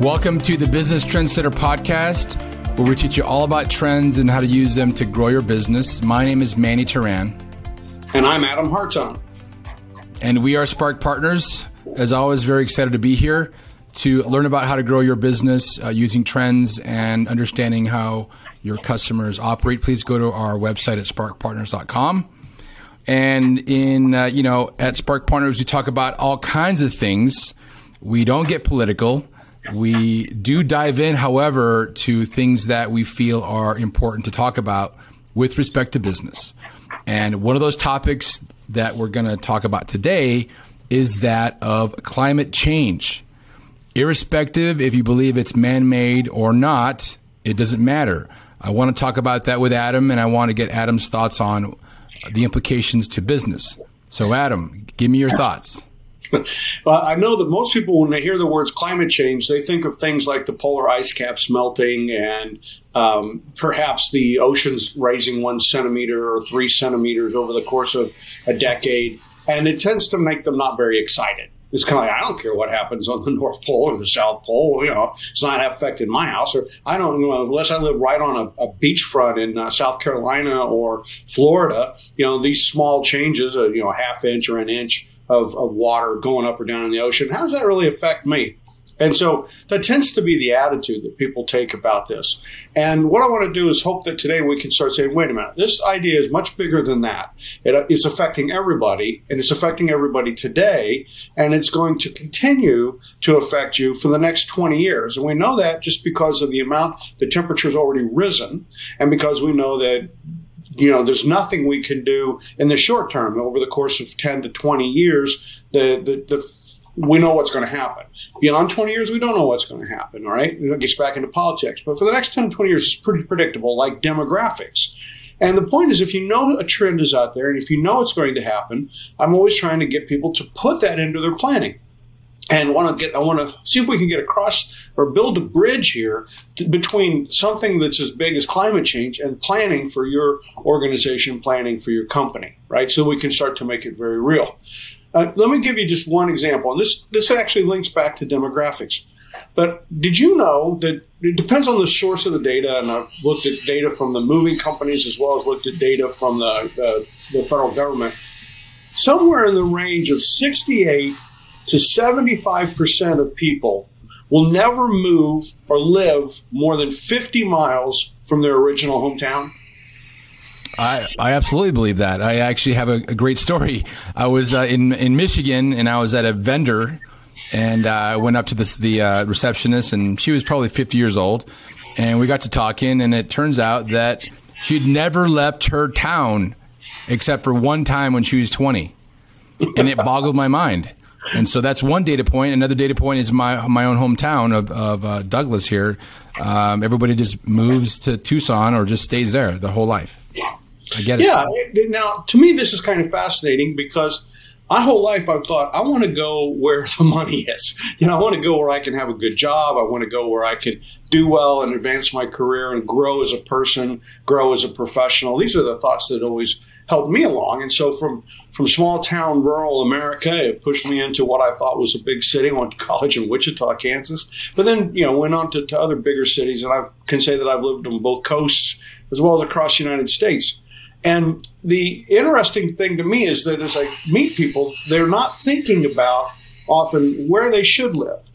Welcome to the Business Trendsetter podcast, where we teach you all about trends and how to use them to grow your business. My name is Manny Turan. And I'm Adam Hartung. And we are Spark Partners. As always, very excited to be here to learn about how to grow your business uh, using trends and understanding how your customers operate. Please go to our website at sparkpartners.com. And in, uh, you know, at Spark Partners, we talk about all kinds of things. We don't get political. We do dive in, however, to things that we feel are important to talk about with respect to business. And one of those topics that we're going to talk about today is that of climate change. Irrespective if you believe it's man made or not, it doesn't matter. I want to talk about that with Adam, and I want to get Adam's thoughts on the implications to business. So, Adam, give me your thoughts. well, I know that most people, when they hear the words climate change, they think of things like the polar ice caps melting and um, perhaps the oceans rising one centimeter or three centimeters over the course of a decade. And it tends to make them not very excited. It's kind of like I don't care what happens on the North Pole or the South Pole. You know, it's not affecting my house, or I don't you know unless I live right on a, a beachfront in uh, South Carolina or Florida. You know, these small changes, uh, you know, half inch or an inch of, of water going up or down in the ocean. How does that really affect me? And so that tends to be the attitude that people take about this. And what I want to do is hope that today we can start saying, wait a minute, this idea is much bigger than that. It uh, is affecting everybody, and it's affecting everybody today, and it's going to continue to affect you for the next 20 years. And we know that just because of the amount the temperature's already risen, and because we know that you know, there's nothing we can do in the short term over the course of 10 to 20 years. The, the, the we know what's going to happen. Beyond 20 years, we don't know what's going to happen, all right? It gets back into politics. But for the next 10 to 20 years, it's pretty predictable, like demographics. And the point is, if you know a trend is out there and if you know it's going to happen, I'm always trying to get people to put that into their planning and want to get I want to see if we can get across or build a bridge here to, between something that's as big as climate change and planning for your organization, planning for your company, right? So we can start to make it very real. Uh, let me give you just one example, and this this actually links back to demographics. But did you know that it depends on the source of the data? And I've looked at data from the moving companies as well as looked at data from the, the, the federal government. Somewhere in the range of 68 to 75% of people will never move or live more than 50 miles from their original hometown. I, I absolutely believe that. I actually have a, a great story. I was uh, in in Michigan and I was at a vendor, and uh, I went up to this, the uh, receptionist, and she was probably 50 years old, and we got to talking, and it turns out that she'd never left her town except for one time when she was 20, and it boggled my mind. And so that's one data point. Another data point is my my own hometown of, of uh, Douglas here. Um, everybody just moves to Tucson or just stays there the whole life. I get it. Yeah. Now, to me, this is kind of fascinating because my whole life I've thought I want to go where the money is. You know, I want to go where I can have a good job. I want to go where I can do well and advance my career and grow as a person, grow as a professional. These are the thoughts that always helped me along. And so from from small town rural America, it pushed me into what I thought was a big city. I went to college in Wichita, Kansas, but then you know went on to, to other bigger cities, and I can say that I've lived on both coasts as well as across the United States. And the interesting thing to me is that as I meet people, they're not thinking about often where they should live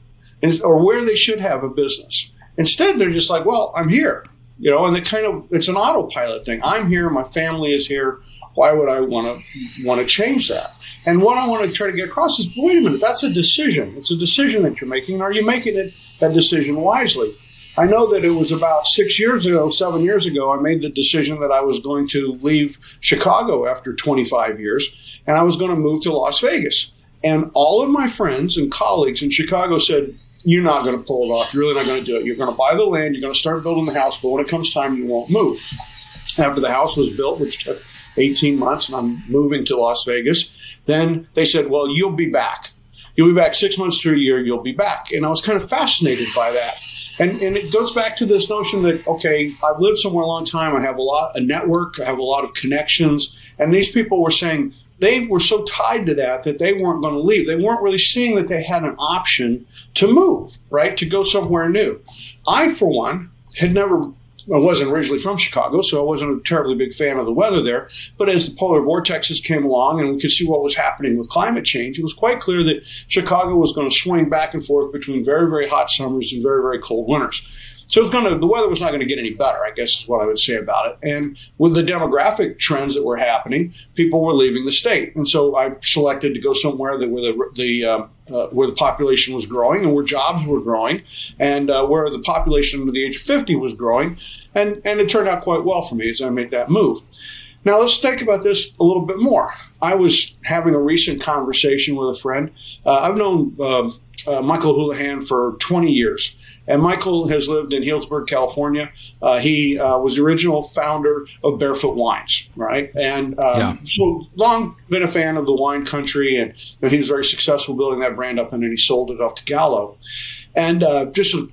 or where they should have a business. Instead, they're just like, well, I'm here, you know, and they kind of, it's an autopilot thing. I'm here, my family is here. Why would I want to want to change that? And what I want to try to get across is, wait a minute, that's a decision. It's a decision that you're making. Are you making it that decision wisely? I know that it was about six years ago, seven years ago, I made the decision that I was going to leave Chicago after 25 years, and I was going to move to Las Vegas. And all of my friends and colleagues in Chicago said, You're not going to pull it off. You're really not going to do it. You're going to buy the land, you're going to start building the house, but when it comes time, you won't move. After the house was built, which took 18 months and I'm moving to Las Vegas. Then they said, well, you'll be back. You'll be back six months to a year, you'll be back. And I was kind of fascinated by that. And, and it goes back to this notion that, okay, I've lived somewhere a long time. I have a lot, a network. I have a lot of connections. And these people were saying, they were so tied to that that they weren't going to leave. They weren't really seeing that they had an option to move, right? To go somewhere new. I, for one, had never I wasn't originally from Chicago, so I wasn't a terribly big fan of the weather there. But as the polar vortexes came along and we could see what was happening with climate change, it was quite clear that Chicago was going to swing back and forth between very, very hot summers and very, very cold winters. So it's going to the weather was not going to get any better, I guess is what I would say about it. And with the demographic trends that were happening, people were leaving the state, and so I selected to go somewhere that where the the uh, uh, where the population was growing and where jobs were growing, and uh, where the population under the age of fifty was growing, and and it turned out quite well for me as I made that move. Now let's think about this a little bit more. I was having a recent conversation with a friend. Uh, I've known um, uh, Michael Houlihan for 20 years. And Michael has lived in Healdsburg, California. Uh, he uh, was the original founder of Barefoot Wines, right? And um, yeah. so long been a fan of the wine country, and, and, he was very successful building that brand up, and then he sold it off to Gallo. And uh, just a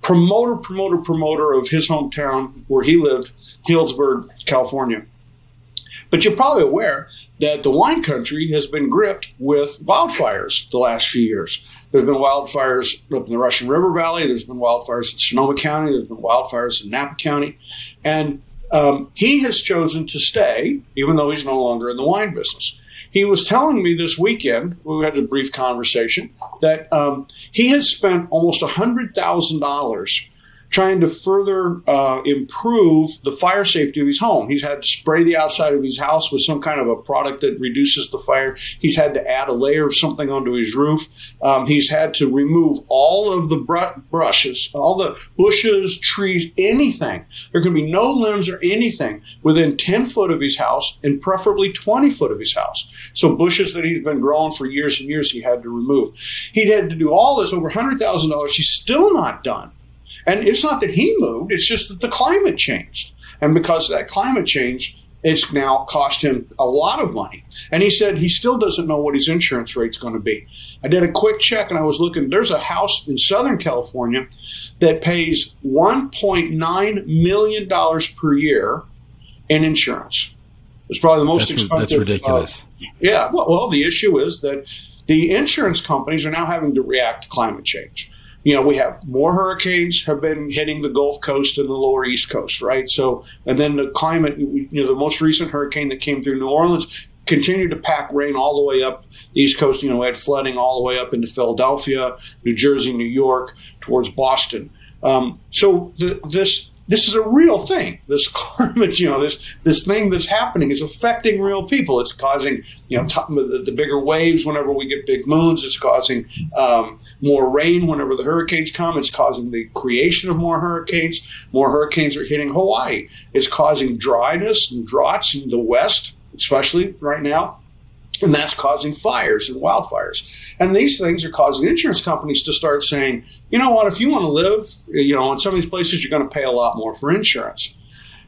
promoter, promoter, promoter of his hometown where he lived, Healdsburg, California. But you're probably aware that the wine country has been gripped with wildfires the last few years. There's been wildfires up in the Russian River Valley. There's been wildfires in Sonoma County. There's been wildfires in Napa County. And um, he has chosen to stay, even though he's no longer in the wine business. He was telling me this weekend, we had a brief conversation, that um, he has spent almost $100,000 trying to further uh, improve the fire safety of his home. He's had to spray the outside of his house with some kind of a product that reduces the fire. He's had to add a layer of something onto his roof. Um, he's had to remove all of the br- brushes, all the bushes, trees, anything. There can be no limbs or anything within 10 foot of his house and preferably 20 foot of his house. So bushes that he's been growing for years and years, he had to remove. He had to do all this over $100,000. He's still not done. And it's not that he moved, it's just that the climate changed. And because of that climate change, it's now cost him a lot of money. And he said he still doesn't know what his insurance rate's going to be. I did a quick check and I was looking, there's a house in Southern California that pays $1.9 million per year in insurance. It's probably the most that's, expensive. That's ridiculous. Uh, yeah. Well, well, the issue is that the insurance companies are now having to react to climate change you know, we have more hurricanes have been hitting the Gulf Coast and the lower East Coast, right? So, and then the climate, you know, the most recent hurricane that came through New Orleans continued to pack rain all the way up the East Coast. You know, we had flooding all the way up into Philadelphia, New Jersey, New York, towards Boston. Um, so the, this this is a real thing. This climate, you know, this this thing that's happening is affecting real people. It's causing, you know, the, the bigger waves whenever we get big moons. It's causing um, more rain whenever the hurricanes come. It's causing the creation of more hurricanes. More hurricanes are hitting Hawaii. It's causing dryness and droughts in the West, especially right now and that's causing fires and wildfires. And these things are causing insurance companies to start saying, you know what, if you want to live, you know, in some of these places, you're going to pay a lot more for insurance.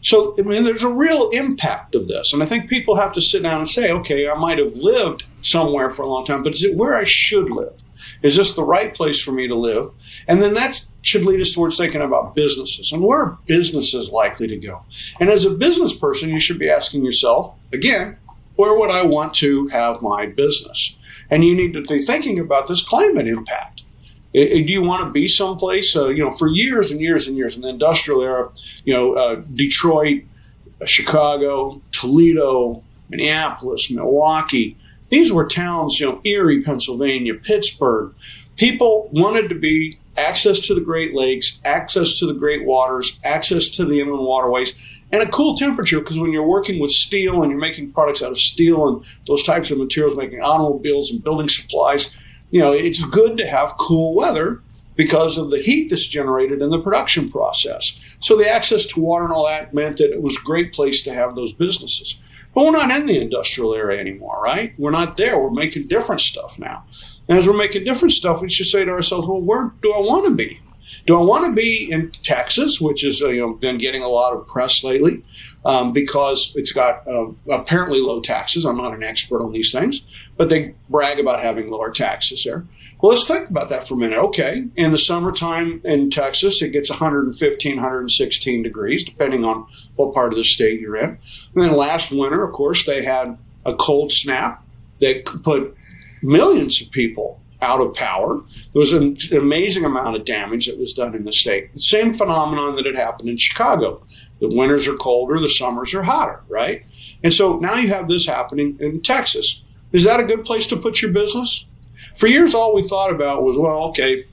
So, I mean, there's a real impact of this. And I think people have to sit down and say, okay, I might have lived somewhere for a long time, but is it where I should live? Is this the right place for me to live? And then that should lead us towards thinking about businesses and where are businesses likely to go? And as a business person, you should be asking yourself, again, where would I want to have my business? And you need to be thinking about this climate impact. do you want to be someplace? Uh, you know, for years and years and years in the industrial era, you know, uh, Detroit, Chicago, Toledo, Minneapolis, Milwaukee. These were towns, you know, Erie, Pennsylvania, Pittsburgh. People wanted to be access to the Great Lakes, access to the Great Waters, access to the inland waterways and a cool temperature because when you're working with steel and you're making products out of steel and those types of materials, making automobiles and building supplies, you know, it's good to have cool weather because of the heat that's generated in the production process. So the access to water and all that meant that it was a great place to have those businesses. But we're not in the industrial area anymore, right? We're not there. We're making different stuff now. And as we're making different stuff, we should say to ourselves, well, where do I want to be? Do I want to be in Texas, which has uh, you know been getting a lot of press lately um, because it's got uh, apparently low taxes? I'm not an expert on these things, but they brag about having lower taxes there. Well, let's think about that for a minute. Okay, in the summertime in Texas, it gets 115, 116 degrees, depending on what part of the state you're in. And then last winter, of course, they had a cold snap that put millions of people out of power. There was an amazing amount of damage that was done in the state. The same phenomenon that had happened in Chicago. The winters are colder, the summers are hotter, right? And so now you have this happening in Texas. Is that a good place to put your business? For years, all we thought about was, well, okay,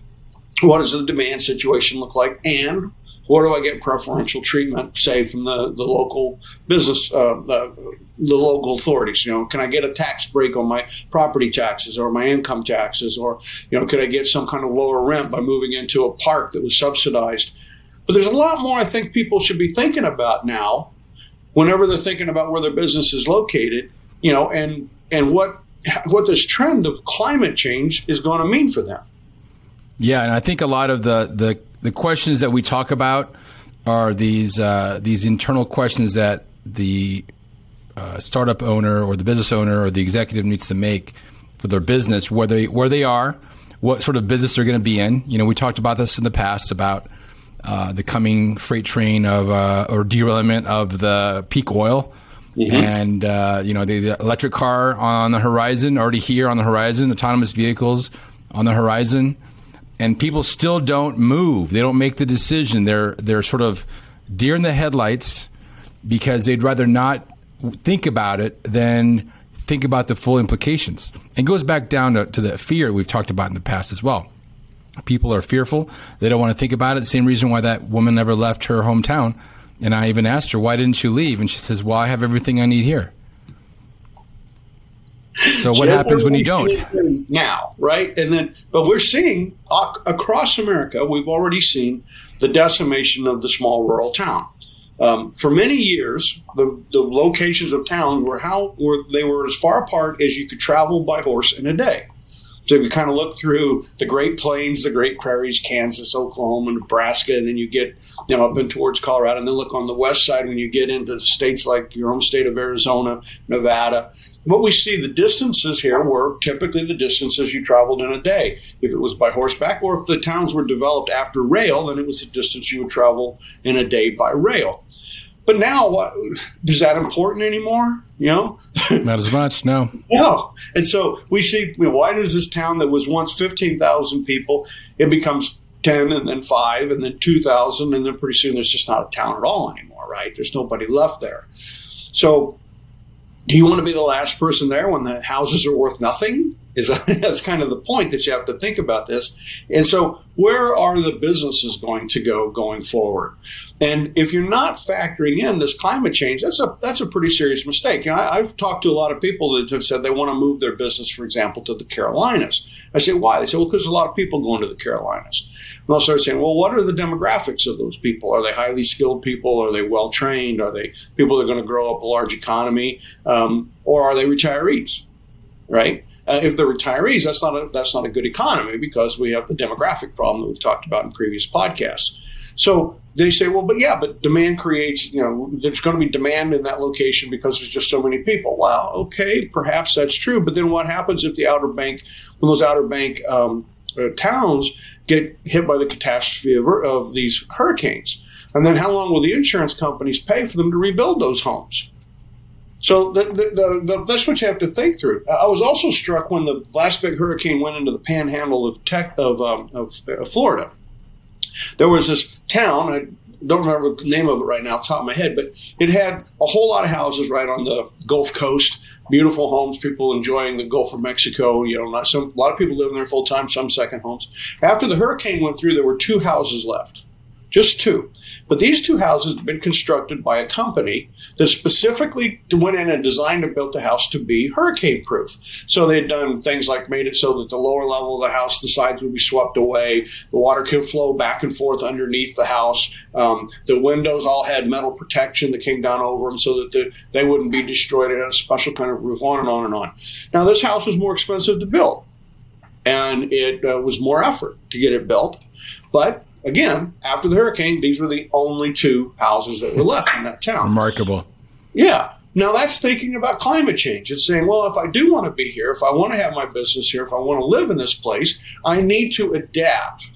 what does the demand situation look like? And where do I get preferential treatment, say, from the, the local business, uh, the, the local authorities? You know, can I get a tax break on my property taxes or my income taxes? Or, you know, could I get some kind of lower rent by moving into a park that was subsidized? But there's a lot more I think people should be thinking about now whenever they're thinking about where their business is located, you know, and, and what, what this trend of climate change is going to mean for them. Yeah, and I think a lot of the, the the questions that we talk about are these uh, these internal questions that the uh, startup owner or the business owner or the executive needs to make for their business, where they where they are, what sort of business they're going to be in. You know, we talked about this in the past about uh, the coming freight train of uh, or derailment of the peak oil. Mm-hmm. And uh, you know the, the electric car on the horizon, already here on the horizon, autonomous vehicles on the horizon and people still don't move. They don't make the decision. They're they're sort of deer in the headlights because they'd rather not think about it than think about the full implications. It goes back down to, to the fear we've talked about in the past as well. People are fearful. They don't want to think about it. The same reason why that woman never left her hometown. And I even asked her, why didn't you leave? And she says, well, I have everything I need here. So what happens when you don't? Now, right? And then, but we're seeing uh, across America, we've already seen the decimation of the small rural town. Um, for many years, the, the locations of towns were how were they were as far apart as you could travel by horse in a day. You kind of look through the Great Plains, the Great Prairies, Kansas, Oklahoma, Nebraska, and then you get you know up in towards Colorado, and then look on the west side when you get into states like your own state of Arizona, Nevada. What we see the distances here were typically the distances you traveled in a day. If it was by horseback, or if the towns were developed after rail, then it was the distance you would travel in a day by rail. But now, what, is that important anymore? You know, not as much. No, no. And so we see. You know, why does this town that was once fifteen thousand people, it becomes ten, and then five, and then two thousand, and then pretty soon there's just not a town at all anymore. Right? There's nobody left there. So, do you want to be the last person there when the houses are worth nothing? Is that's kind of the point that you have to think about this. And so, where are the businesses going to go going forward? And if you're not factoring in this climate change, that's a that's a pretty serious mistake. You know, I, have talked to a lot of people that have said they want to move their business, for example, to the Carolinas. I say, why? They say, well, because a lot of people going to the Carolinas. And I'll start saying, well, what are the demographics of those people? Are they highly skilled people? Are they well trained? Are they people that are going to grow up a large economy? Um, or are they retirees? Right? Uh, if they're retirees, that's not a that's not a good economy because we have the demographic problem that we've talked about in previous podcasts. So they say, well, but yeah, but demand creates, you know, there's going to be demand in that location because there's just so many people. Well, okay, perhaps that's true, but then what happens if the Outer Bank, when those Outer Bank um, uh, towns get hit by the catastrophe of, of these hurricanes? And then how long will the insurance companies pay for them to rebuild those homes? So the, the, the, that's what you have to think through. I was also struck when the last big hurricane went into the panhandle of, tech, of, um, of, of Florida. There was this town, I don't remember the name of it right now, top of my head, but it had a whole lot of houses right on the Gulf Coast, beautiful homes, people enjoying the Gulf of Mexico. You know, not some, a lot of people living there full time, some second homes. After the hurricane went through, there were two houses left just two. But these two houses have been constructed by a company that specifically went in and designed and built the house to be hurricane proof. So they'd done things like made it so that the lower level of the house, the sides would be swept away, the water could flow back and forth underneath the house. Um, the windows all had metal protection that came down over them so that the, they wouldn't be destroyed. It had a special kind of roof, on and on and on. Now, this house was more expensive to build, and it uh, was more effort to get it built. But again, after the hurricane, these were the only two houses that were left in that town. Remarkable. Yeah. Now that's thinking about climate change. It's saying, well, if I do want to be here, if I want to have my business here, if I want to live in this place, I need to adapt.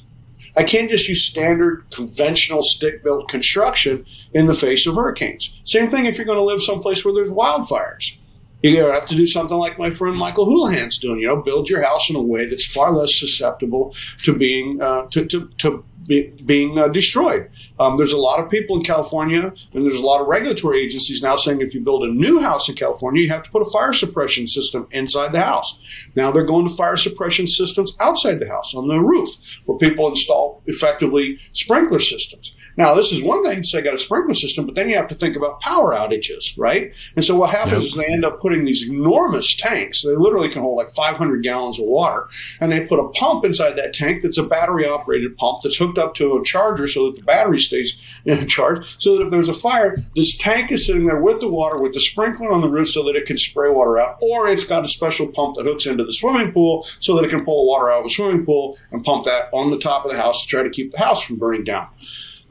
I can't just use standard conventional stick built construction in the face of hurricanes. Same thing if you're going to live someplace where there's wildfires. You're going to have to do something like my friend Michael Houlihan's doing. You know, build your house in a way that's far less susceptible to being uh, to, to, to be, being uh, destroyed. Um, there's a lot of people in California, and there's a lot of regulatory agencies now saying if you build a new house in California, you have to put a fire suppression system inside the house. Now they're going to fire suppression systems outside the house on the roof, where people install effectively sprinkler systems. Now, this is one thing to say got a sprinkler system, but then you have to think about power outages, right? And so what happens yep. is they end up putting these enormous tanks. They literally can hold like 500 gallons of water, and they put a pump inside that tank that's a battery operated pump that's hooked up to a charger so that the battery stays in charge. So that if there's a fire, this tank is sitting there with the water, with the sprinkler on the roof so that it can spray water out, or it's got a special pump that hooks into the swimming pool so that it can pull water out of the swimming pool and pump that on the top of the house to try to keep the house from burning down.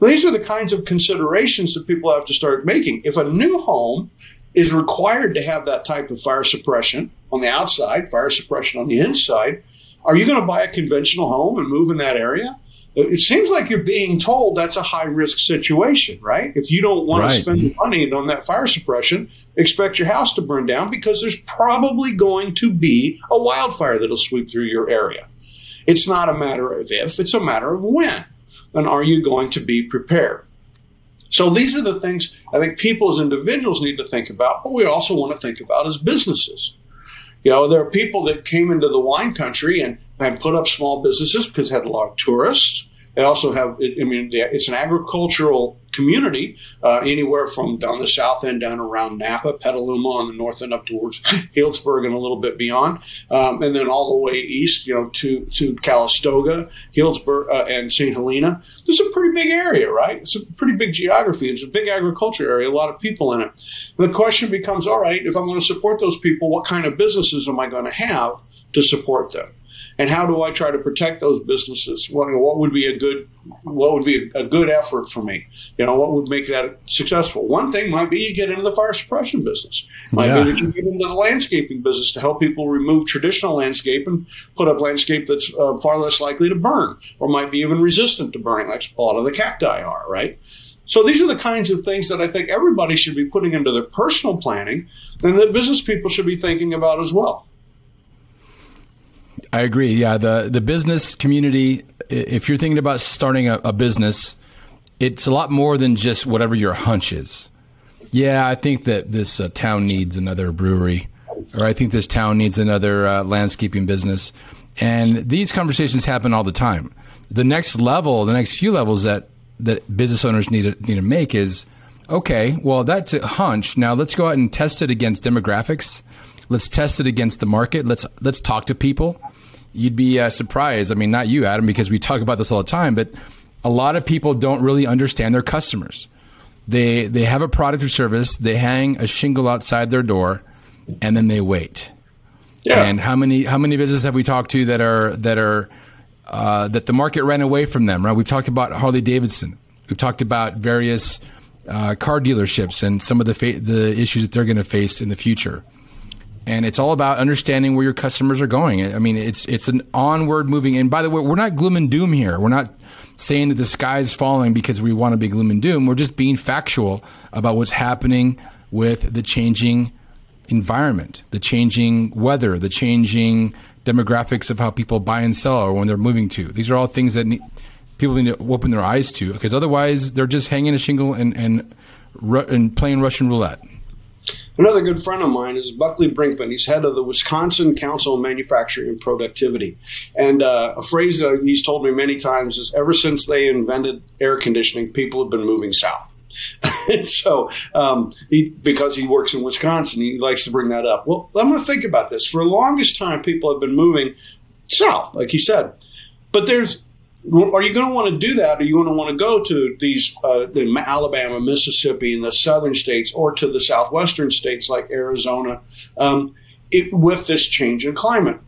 These are the kinds of considerations that people have to start making. If a new home is required to have that type of fire suppression on the outside, fire suppression on the inside, are you going to buy a conventional home and move in that area? It seems like you're being told that's a high risk situation, right? If you don't want right. to spend the money on that fire suppression, expect your house to burn down because there's probably going to be a wildfire that'll sweep through your area. It's not a matter of if, it's a matter of when and are you going to be prepared? So these are the things I think people as individuals need to think about, but we also want to think about as businesses. You know, there are people that came into the wine country and, and put up small businesses because it had a lot of tourists. They also have, I mean, it's an agricultural community, uh, anywhere from down the south end down around Napa, Petaluma on the north end up towards Healdsburg and a little bit beyond, um, and then all the way east, you know, to to Calistoga, Healdsburg, uh, and St. Helena. This is a pretty big area, right? It's a pretty big geography. It's a big agriculture area, a lot of people in it. And the question becomes, all right, if I'm going to support those people, what kind of businesses am I going to have to support them? And how do I try to protect those businesses? What, what would be a good what would be a, good effort for me? You know, what would make that successful? One thing might be you get into the fire suppression business. Might yeah. be you get into the landscaping business to help people remove traditional landscape and put up landscape that's uh, far less likely to burn, or might be even resistant to burning, like a lot of the cacti are. Right. So these are the kinds of things that I think everybody should be putting into their personal planning, and that business people should be thinking about as well. I agree. Yeah, the the business community. If you're thinking about starting a, a business, it's a lot more than just whatever your hunch is. Yeah, I think that this uh, town needs another brewery, or I think this town needs another uh, landscaping business. And these conversations happen all the time. The next level, the next few levels that that business owners need to need to make is okay. Well, that's a hunch. Now let's go out and test it against demographics. Let's test it against the market. Let's let's talk to people you'd be uh, surprised. I mean, not you, Adam, because we talk about this all the time, but a lot of people don't really understand their customers. They they have a product or service, they hang a shingle outside their door, and then they wait. Yeah. And how many how many businesses have we talked to that are that are uh, that the market ran away from them? Right. We've talked about Harley Davidson. We've talked about various uh, car dealerships and some of the fa- the issues that they're going to face in the future and it's all about understanding where your customers are going. I mean, it's it's an onward moving. And by the way, we're not gloom and doom here. We're not saying that the sky is falling because we want to be gloom and doom. We're just being factual about what's happening with the changing environment, the changing weather, the changing demographics of how people buy and sell or when they're moving to. These are all things that need, people need to open their eyes to because otherwise they're just hanging a shingle and and, and playing Russian roulette. Another good friend of mine is Buckley Brinkman. He's head of the Wisconsin Council of Manufacturing and Productivity. And uh, a phrase that he's told me many times is ever since they invented air conditioning, people have been moving south. and so, um, he, because he works in Wisconsin, he likes to bring that up. Well, I'm going to think about this. For the longest time, people have been moving south, like he said. But there's are you going to want to do that? Are you going to want to go to these uh, Alabama, Mississippi, and the southern states, or to the southwestern states like Arizona, um, it, with this change in climate?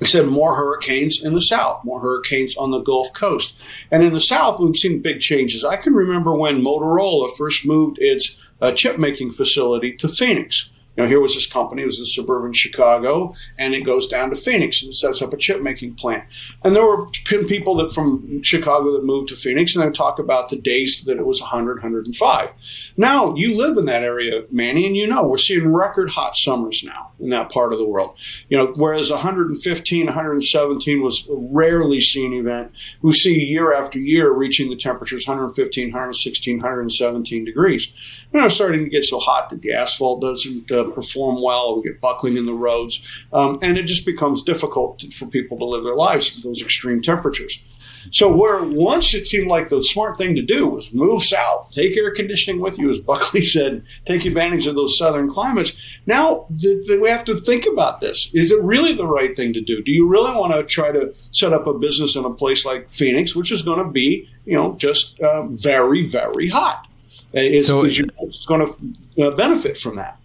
We said more hurricanes in the south, more hurricanes on the Gulf Coast. And in the south, we've seen big changes. I can remember when Motorola first moved its uh, chip making facility to Phoenix You know, here was this company, it was in suburban Chicago, and it goes down to Phoenix and sets up a chip making plant. And there were people that from Chicago that moved to Phoenix, and they talk about the days that it was 100, 105. Now, you live in that area, Manny, and you know we're seeing record hot summers now in that part of the world. You know, whereas 115, 117 was a rarely seen event, we see year after year reaching the temperatures 115, 116, 117 degrees. You know, starting to get so hot that the asphalt doesn't uh, perform well. We get buckling in the roads, um, and it just becomes difficult for people to live their lives at those extreme temperatures. So where once it seemed like the smart thing to do was move south, take air conditioning with you, as Buckley said, take advantage of those southern climates. Now th- th- we have to think about this. Is it really the right thing to do? Do you really want to try to set up a business in a place like Phoenix, which is going to be, you know, just uh, very, very hot? Is, so is going to uh, benefit from that?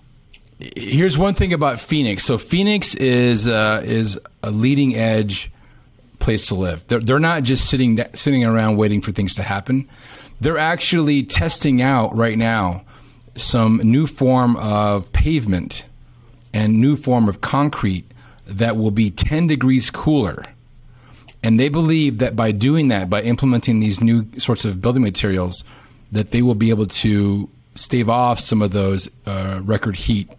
Here's one thing about Phoenix. So Phoenix is uh, is a leading edge place to live. They're, they're not just sitting sitting around waiting for things to happen. They're actually testing out right now some new form of pavement and new form of concrete that will be 10 degrees cooler. And they believe that by doing that, by implementing these new sorts of building materials, that they will be able to stave off some of those uh, record heat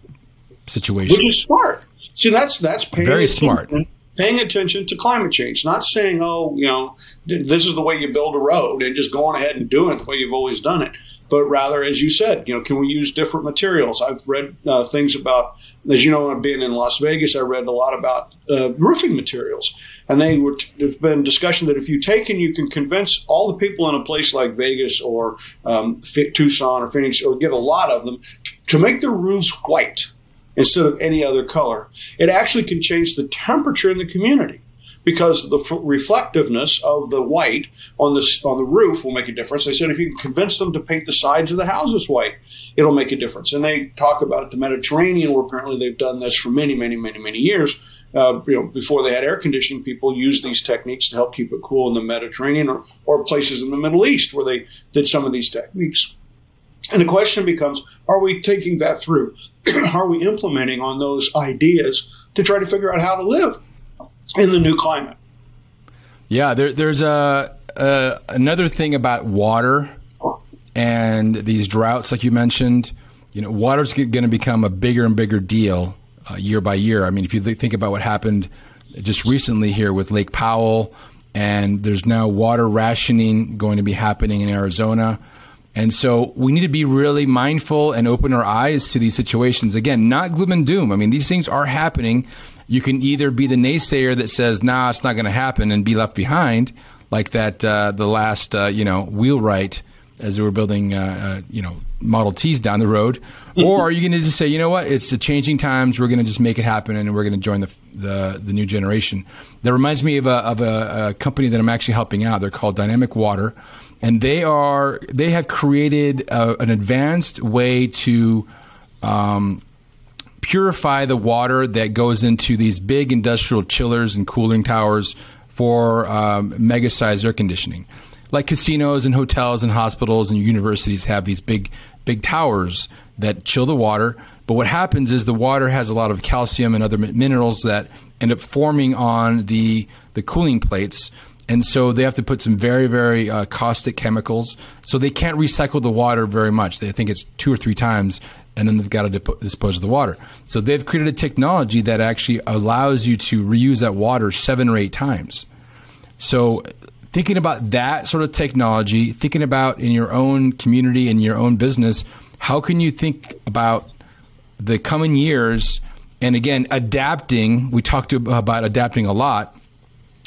situations. Which is smart. See, that's that's very smart paying attention to climate change, not saying, oh, you know, this is the way you build a road and just going ahead and doing it the way you've always done it, but rather, as you said, you know, can we use different materials? I've read uh, things about, as you know, being in Las Vegas, I read a lot about uh, roofing materials, and they were there's been discussion that if you take and you can convince all the people in a place like Vegas or um, Tucson or Phoenix, or get a lot of them to make their roofs white instead of any other color. It actually can change the temperature in the community because the f- reflectiveness of the white on the on the roof will make a difference. They said if you can convince them to paint the sides of the houses white, it'll make a difference. And they talk about the Mediterranean, where apparently they've done this for many, many, many, many years. Uh, you know, before they had air conditioning, people used these techniques to help keep it cool in the Mediterranean or, or places in the Middle East where they did some of these techniques. And the question becomes are we taking that through? are we implementing on those ideas to try to figure out how to live in the new climate? Yeah, there, there's a, a, another thing about water and these droughts, like you mentioned. You know, water's going to become a bigger and bigger deal uh, year by year. I mean, if you think about what happened just recently here with Lake Powell, and there's now water rationing going to be happening in Arizona. And so we need to be really mindful and open our eyes to these situations. Again, not gloom and doom. I mean, these things are happening. You can either be the naysayer that says, nah, it's not going to happen and be left behind, like that, uh, the last, uh, you know, wheelwright as they were building, uh, uh you know, Model Ts down the road. Mm-hmm. Or are you going to just say, you know what, it's the changing times. We're going to just make it happen and we're going to join the, the, the, new generation. That reminds me of, a, of a, a company that I'm actually helping out. They're called Dynamic Water and they are they have created a, an advanced way to um, purify the water that goes into these big industrial chillers and cooling towers for um, mega air conditioning. Like casinos and hotels and hospitals and universities have these big big towers that chill the water. But what happens is the water has a lot of calcium and other minerals that end up forming on the the cooling plates and so they have to put some very very uh, caustic chemicals. So they can't recycle the water very much. They think it's two or three times and then they've got to dip- dispose of the water. So they've created a technology that actually allows you to reuse that water seven or eight times. So thinking about that sort of technology thinking about in your own community in your own business how can you think about the coming years? And again adapting we talked about adapting a lot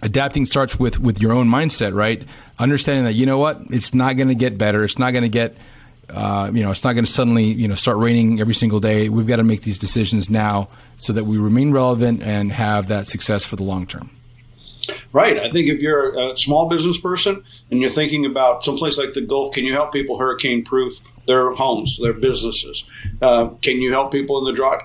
adapting starts with with your own mindset, right? Understanding that you know what, it's not going to get better. It's not going to get, uh, you know, it's not going to suddenly you know start raining every single day. We've got to make these decisions now so that we remain relevant and have that success for the long term. Right. I think if you're a small business person and you're thinking about someplace like the Gulf, can you help people hurricane proof their homes, their businesses? Uh, can you help people in the drought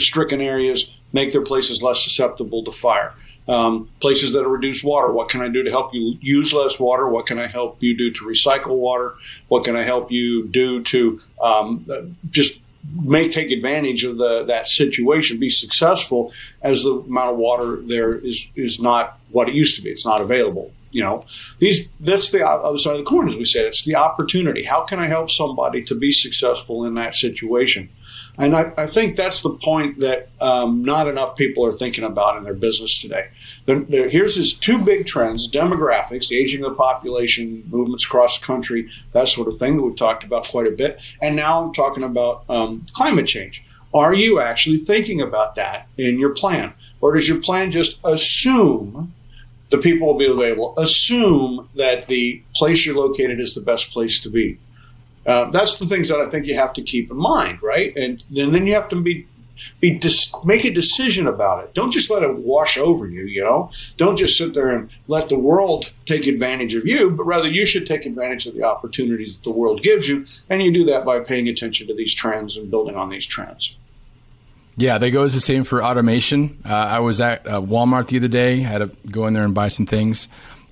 stricken areas make their places less susceptible to fire? Um, places that are reduced water, what can I do to help you use less water? What can I help you do to recycle water? What can I help you do to um, just make take advantage of the that situation, be successful as the amount of water there is is not what it used to be. It's not available. You know, these that's the other side of the coin, as we said. It's the opportunity. How can I help somebody to be successful in that situation? And I, I think that's the point that um, not enough people are thinking about in their business today. There, there, here's these two big trends demographics, the aging of the population, movements across the country, that sort of thing that we've talked about quite a bit. And now I'm talking about um, climate change. Are you actually thinking about that in your plan? Or does your plan just assume the people will be available? Assume that the place you're located is the best place to be. Uh, that's the things that I think you have to keep in mind, right? And, and then you have to be be dis- make a decision about it. Don't just let it wash over you. You know, don't just sit there and let the world take advantage of you, but rather you should take advantage of the opportunities that the world gives you, and you do that by paying attention to these trends and building on these trends. Yeah, that goes the same for automation. Uh, I was at uh, Walmart the other day. I had to go in there and buy some things,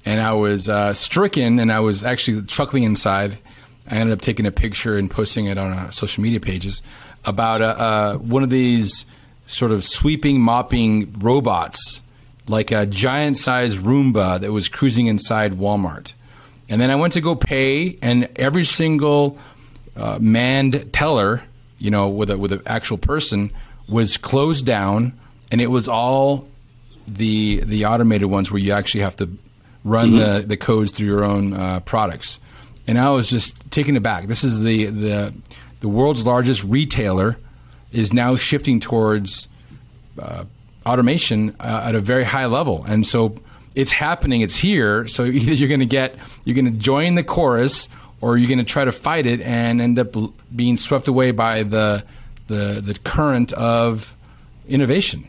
and I was uh, stricken, and I was actually chuckling inside I ended up taking a picture and posting it on our social media pages about uh, uh, one of these sort of sweeping, mopping robots, like a giant sized Roomba that was cruising inside Walmart. And then I went to go pay, and every single uh, manned teller, you know, with a, with an actual person, was closed down, and it was all the the automated ones where you actually have to run mm-hmm. the, the codes through your own uh, products and I was just taken aback. This is the the the world's largest retailer is now shifting towards uh, automation uh, at a very high level, and so it's happening. It's here. So either you're going to get you're going to join the chorus, or you're going to try to fight it and end up being swept away by the the the current of innovation.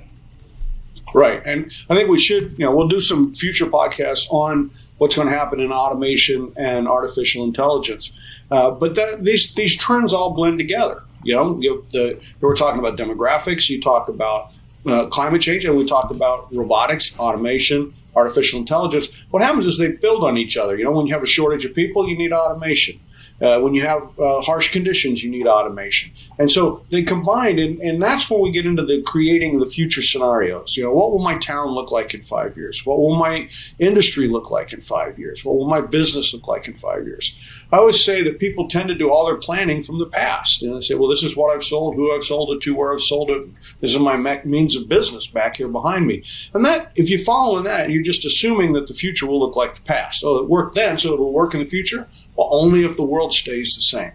Right. And I think we should, you know, we'll do some future podcasts on what's going to happen in automation and artificial intelligence. Uh, but that, these, these trends all blend together. You know, you the, we're talking about demographics, you talk about uh, climate change, and we talk about robotics, automation, artificial intelligence. What happens is they build on each other. You know, when you have a shortage of people, you need automation. Uh, when you have uh, harsh conditions, you need automation. And so they combine, and, and that's when we get into the creating the future scenarios. You know, what will my town look like in five years? What will my industry look like in five years? What will my business look like in five years? I always say that people tend to do all their planning from the past. And they say, well, this is what I've sold, who I've sold it to, where I've sold it. This is my means of business back here behind me. And that, if you follow in that, you're just assuming that the future will look like the past. So it worked then, so it will work in the future. Well, only if the world stays the same.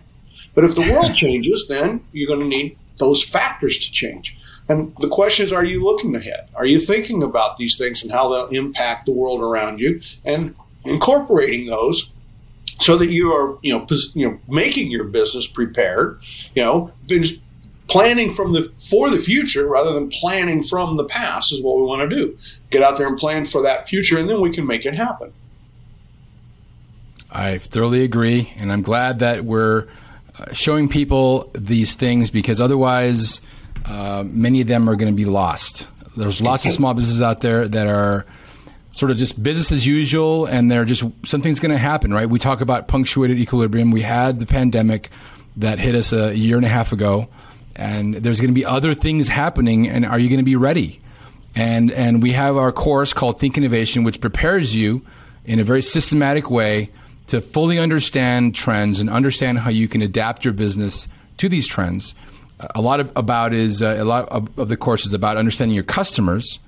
But if the world changes, then you're going to need those factors to change. And the question is, are you looking ahead? Are you thinking about these things and how they'll impact the world around you and incorporating those so that you are, you know, you know, making your business prepared, you know, planning from the for the future rather than planning from the past is what we want to do. Get out there and plan for that future, and then we can make it happen. I thoroughly agree, and I'm glad that we're uh, showing people these things because otherwise, uh, many of them are going to be lost. There's lots of small businesses out there that are sort of just business as usual, and they're just something's going to happen, right? We talk about punctuated equilibrium. We had the pandemic that hit us a year and a half ago, and there's going to be other things happening. And are you going to be ready? And and we have our course called Think Innovation, which prepares you in a very systematic way to fully understand trends and understand how you can adapt your business to these trends. A lot of, about is uh, a lot of, of the course is about understanding your customers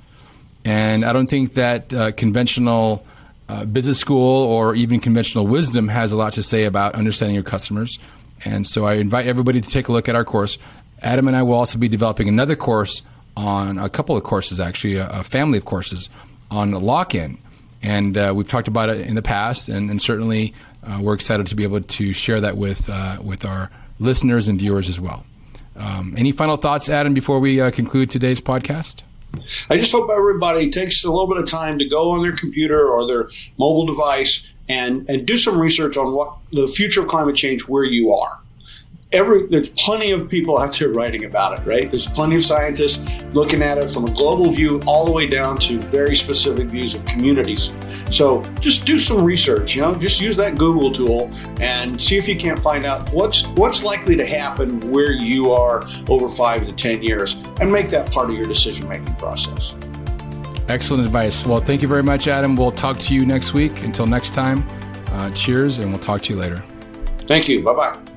and I don't think that uh, conventional uh, business school or even conventional wisdom has a lot to say about understanding your customers. And so I invite everybody to take a look at our course. Adam and I will also be developing another course on a couple of courses, actually, a, a family of courses on lock in. And uh, we've talked about it in the past, and, and certainly uh, we're excited to be able to share that with, uh, with our listeners and viewers as well. Um, any final thoughts, Adam, before we uh, conclude today's podcast? I just hope everybody takes a little bit of time to go on their computer or their mobile device and, and do some research on what the future of climate change where you are. Every there's plenty of people out there writing about it, right? There's plenty of scientists looking at it from a global view all the way down to very specific views of communities. So just do some research, you know, just use that Google tool and see if you can't find out what's what's likely to happen where you are over five to ten years and make that part of your decision making process. Excellent advice. Well, thank you very much, Adam. We'll talk to you next week. Until next time, uh, cheers, and we'll talk to you later. Thank you. Bye bye.